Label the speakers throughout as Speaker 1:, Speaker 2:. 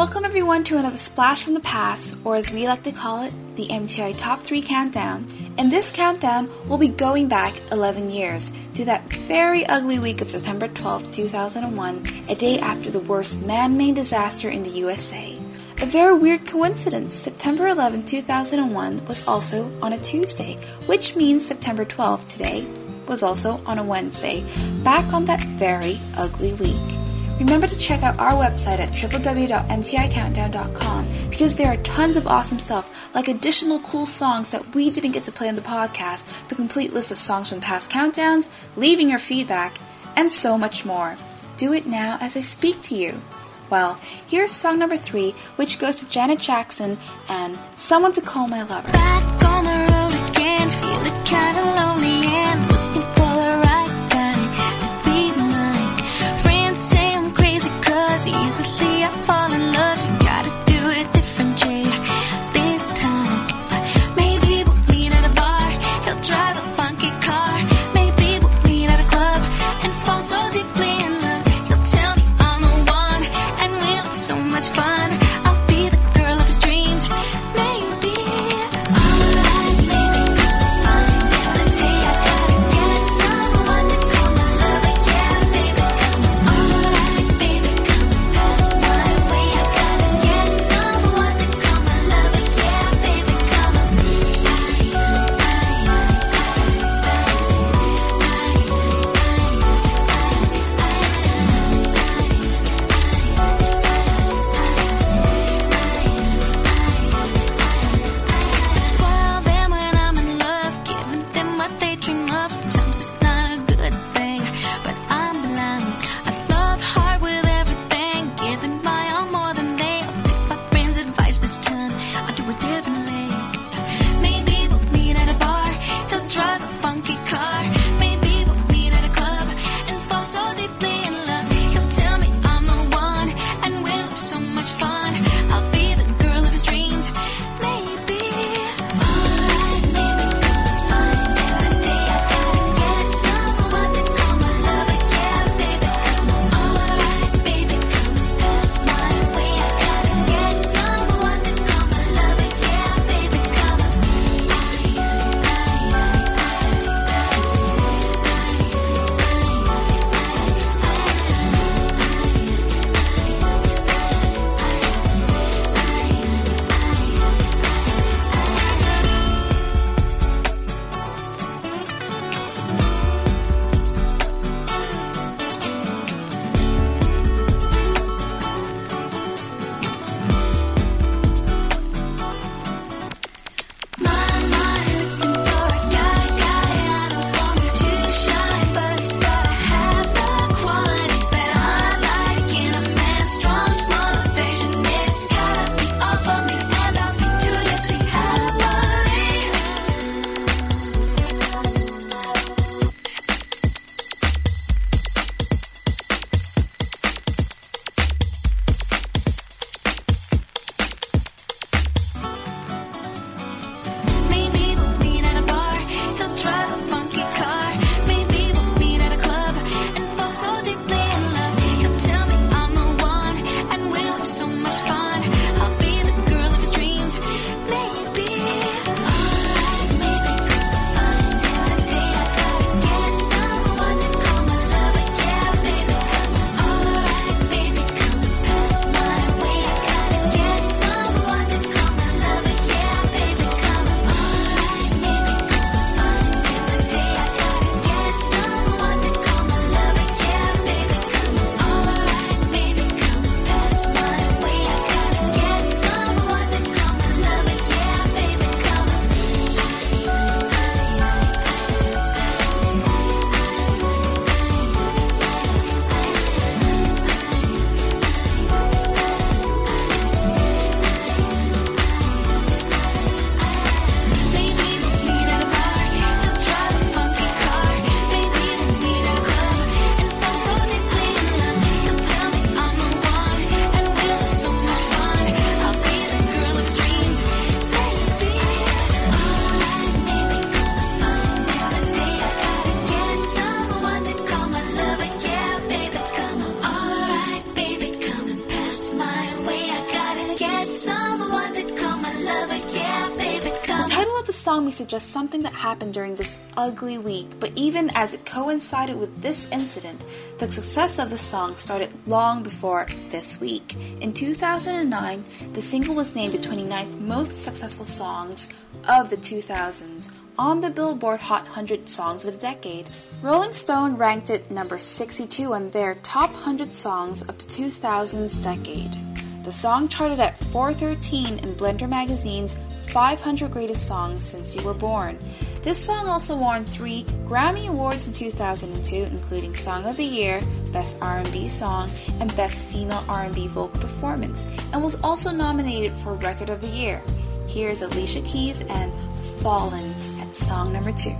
Speaker 1: Welcome everyone to another Splash from the Past, or as we like to call it, the MTI Top 3 Countdown. In this countdown, we'll be going back 11 years to that very ugly week of September 12, 2001, a day after the worst man-made disaster in the USA. A very weird coincidence, September 11, 2001 was also on a Tuesday, which means September 12 today was also on a Wednesday, back on that very ugly week. Remember to check out our website at www.mticountdown.com because there are tons of awesome stuff, like additional cool songs that we didn't get to play on the podcast, the complete list of songs from past countdowns, leaving your feedback, and so much more. Do it now as I speak to you. Well, here's song number three, which goes to Janet Jackson and Someone to Call My Lover.
Speaker 2: May suggest something that happened during this ugly week, but even as it coincided with this incident, the success of the song started long before this week. In 2009, the single was named the 29th most successful songs of the 2000s on the Billboard Hot 100 Songs of the Decade. Rolling Stone ranked it number 62 on their top 100 songs of the 2000s decade. The song charted at 413 in Blender magazine's 500 Greatest Songs Since You Were Born. This song also won three Grammy Awards in 2002, including Song of the Year, Best R&B Song, and Best Female R&B Vocal Performance, and was also nominated for Record of the Year. Here's Alicia Keys and Fallin' at song number two.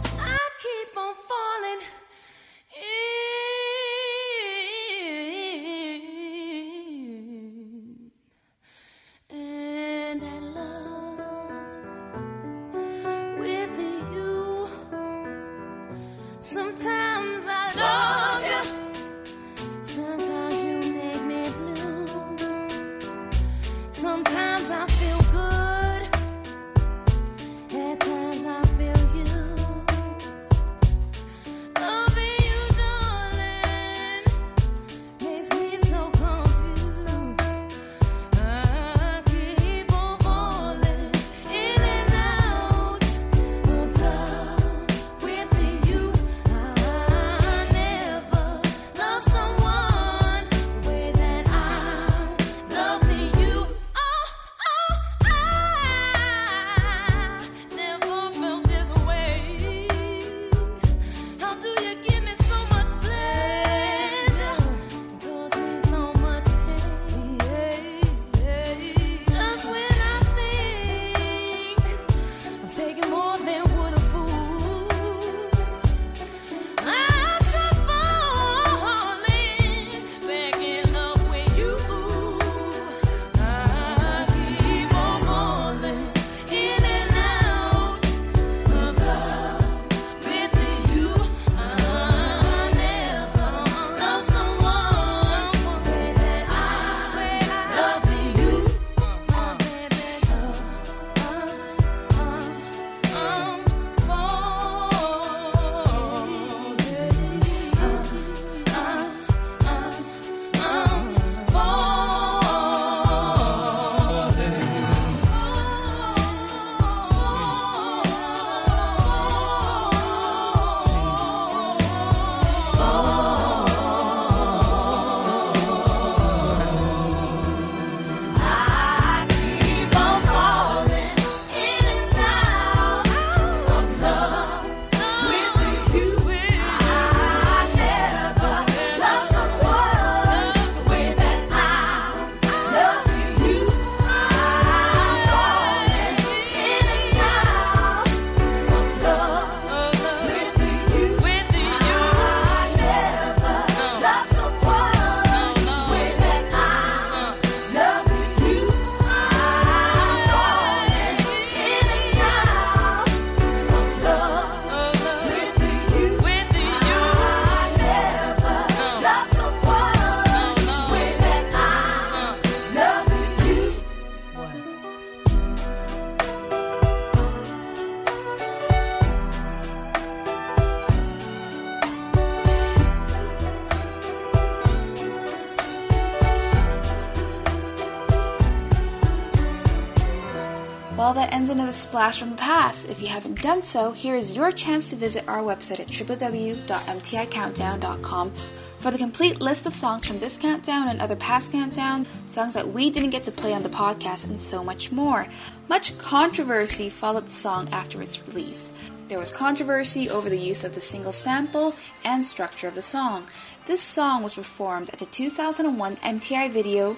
Speaker 2: Well, that ends in another splash from the past. If you haven't done so, here is your chance to visit our website at www.mticountdown.com for the complete list of songs from this countdown and other past countdown, songs that we didn't get to play on the podcast, and so much more. Much controversy followed the song after its release. There was controversy over the use of the single sample and structure of the song. This song was performed at the 2001 MTI Video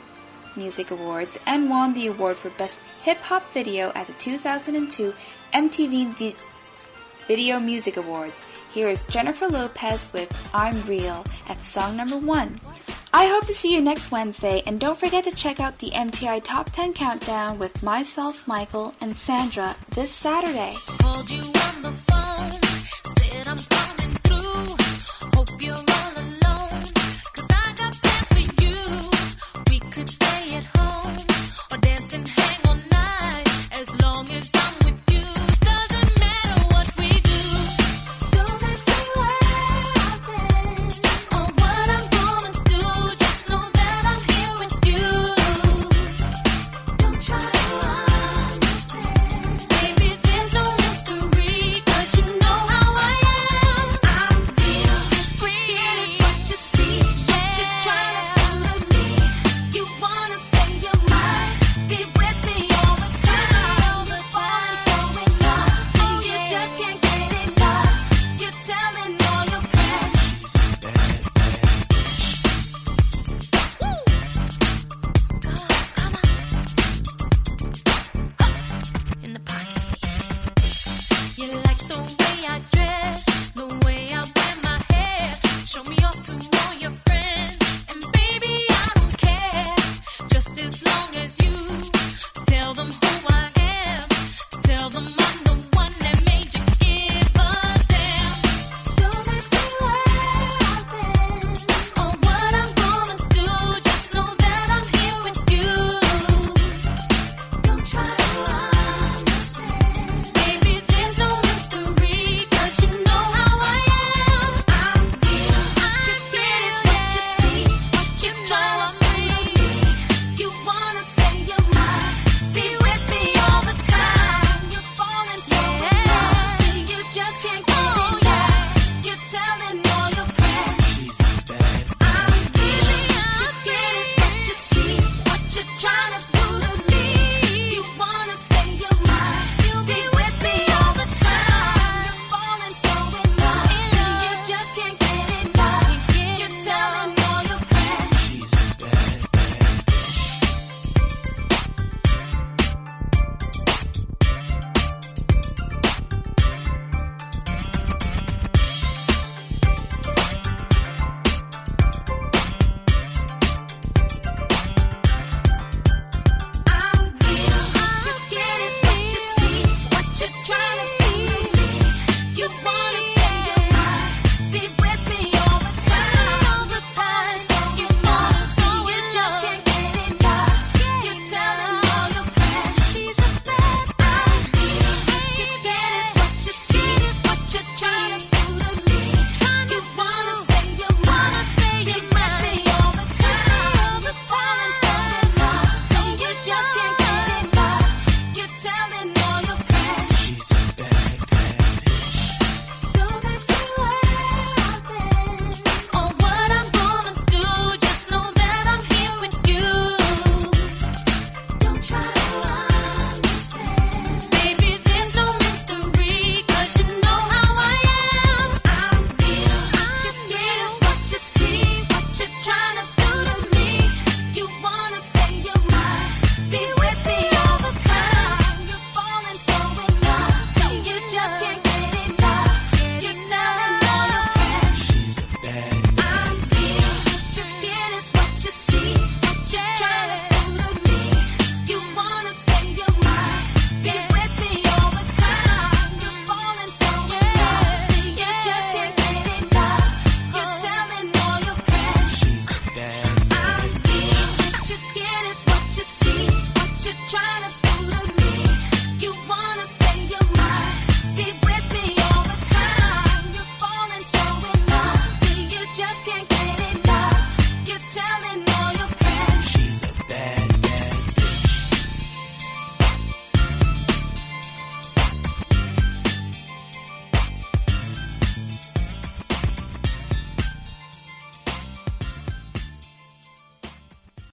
Speaker 2: Music Awards and won the award for Best Hip Hop Video at the 2002 MTV Vi- Video Music Awards. Here is Jennifer Lopez with I'm Real at song number one. I hope to see you next Wednesday, and don't forget to check out the MTI Top 10 Countdown with myself, Michael, and Sandra this Saturday.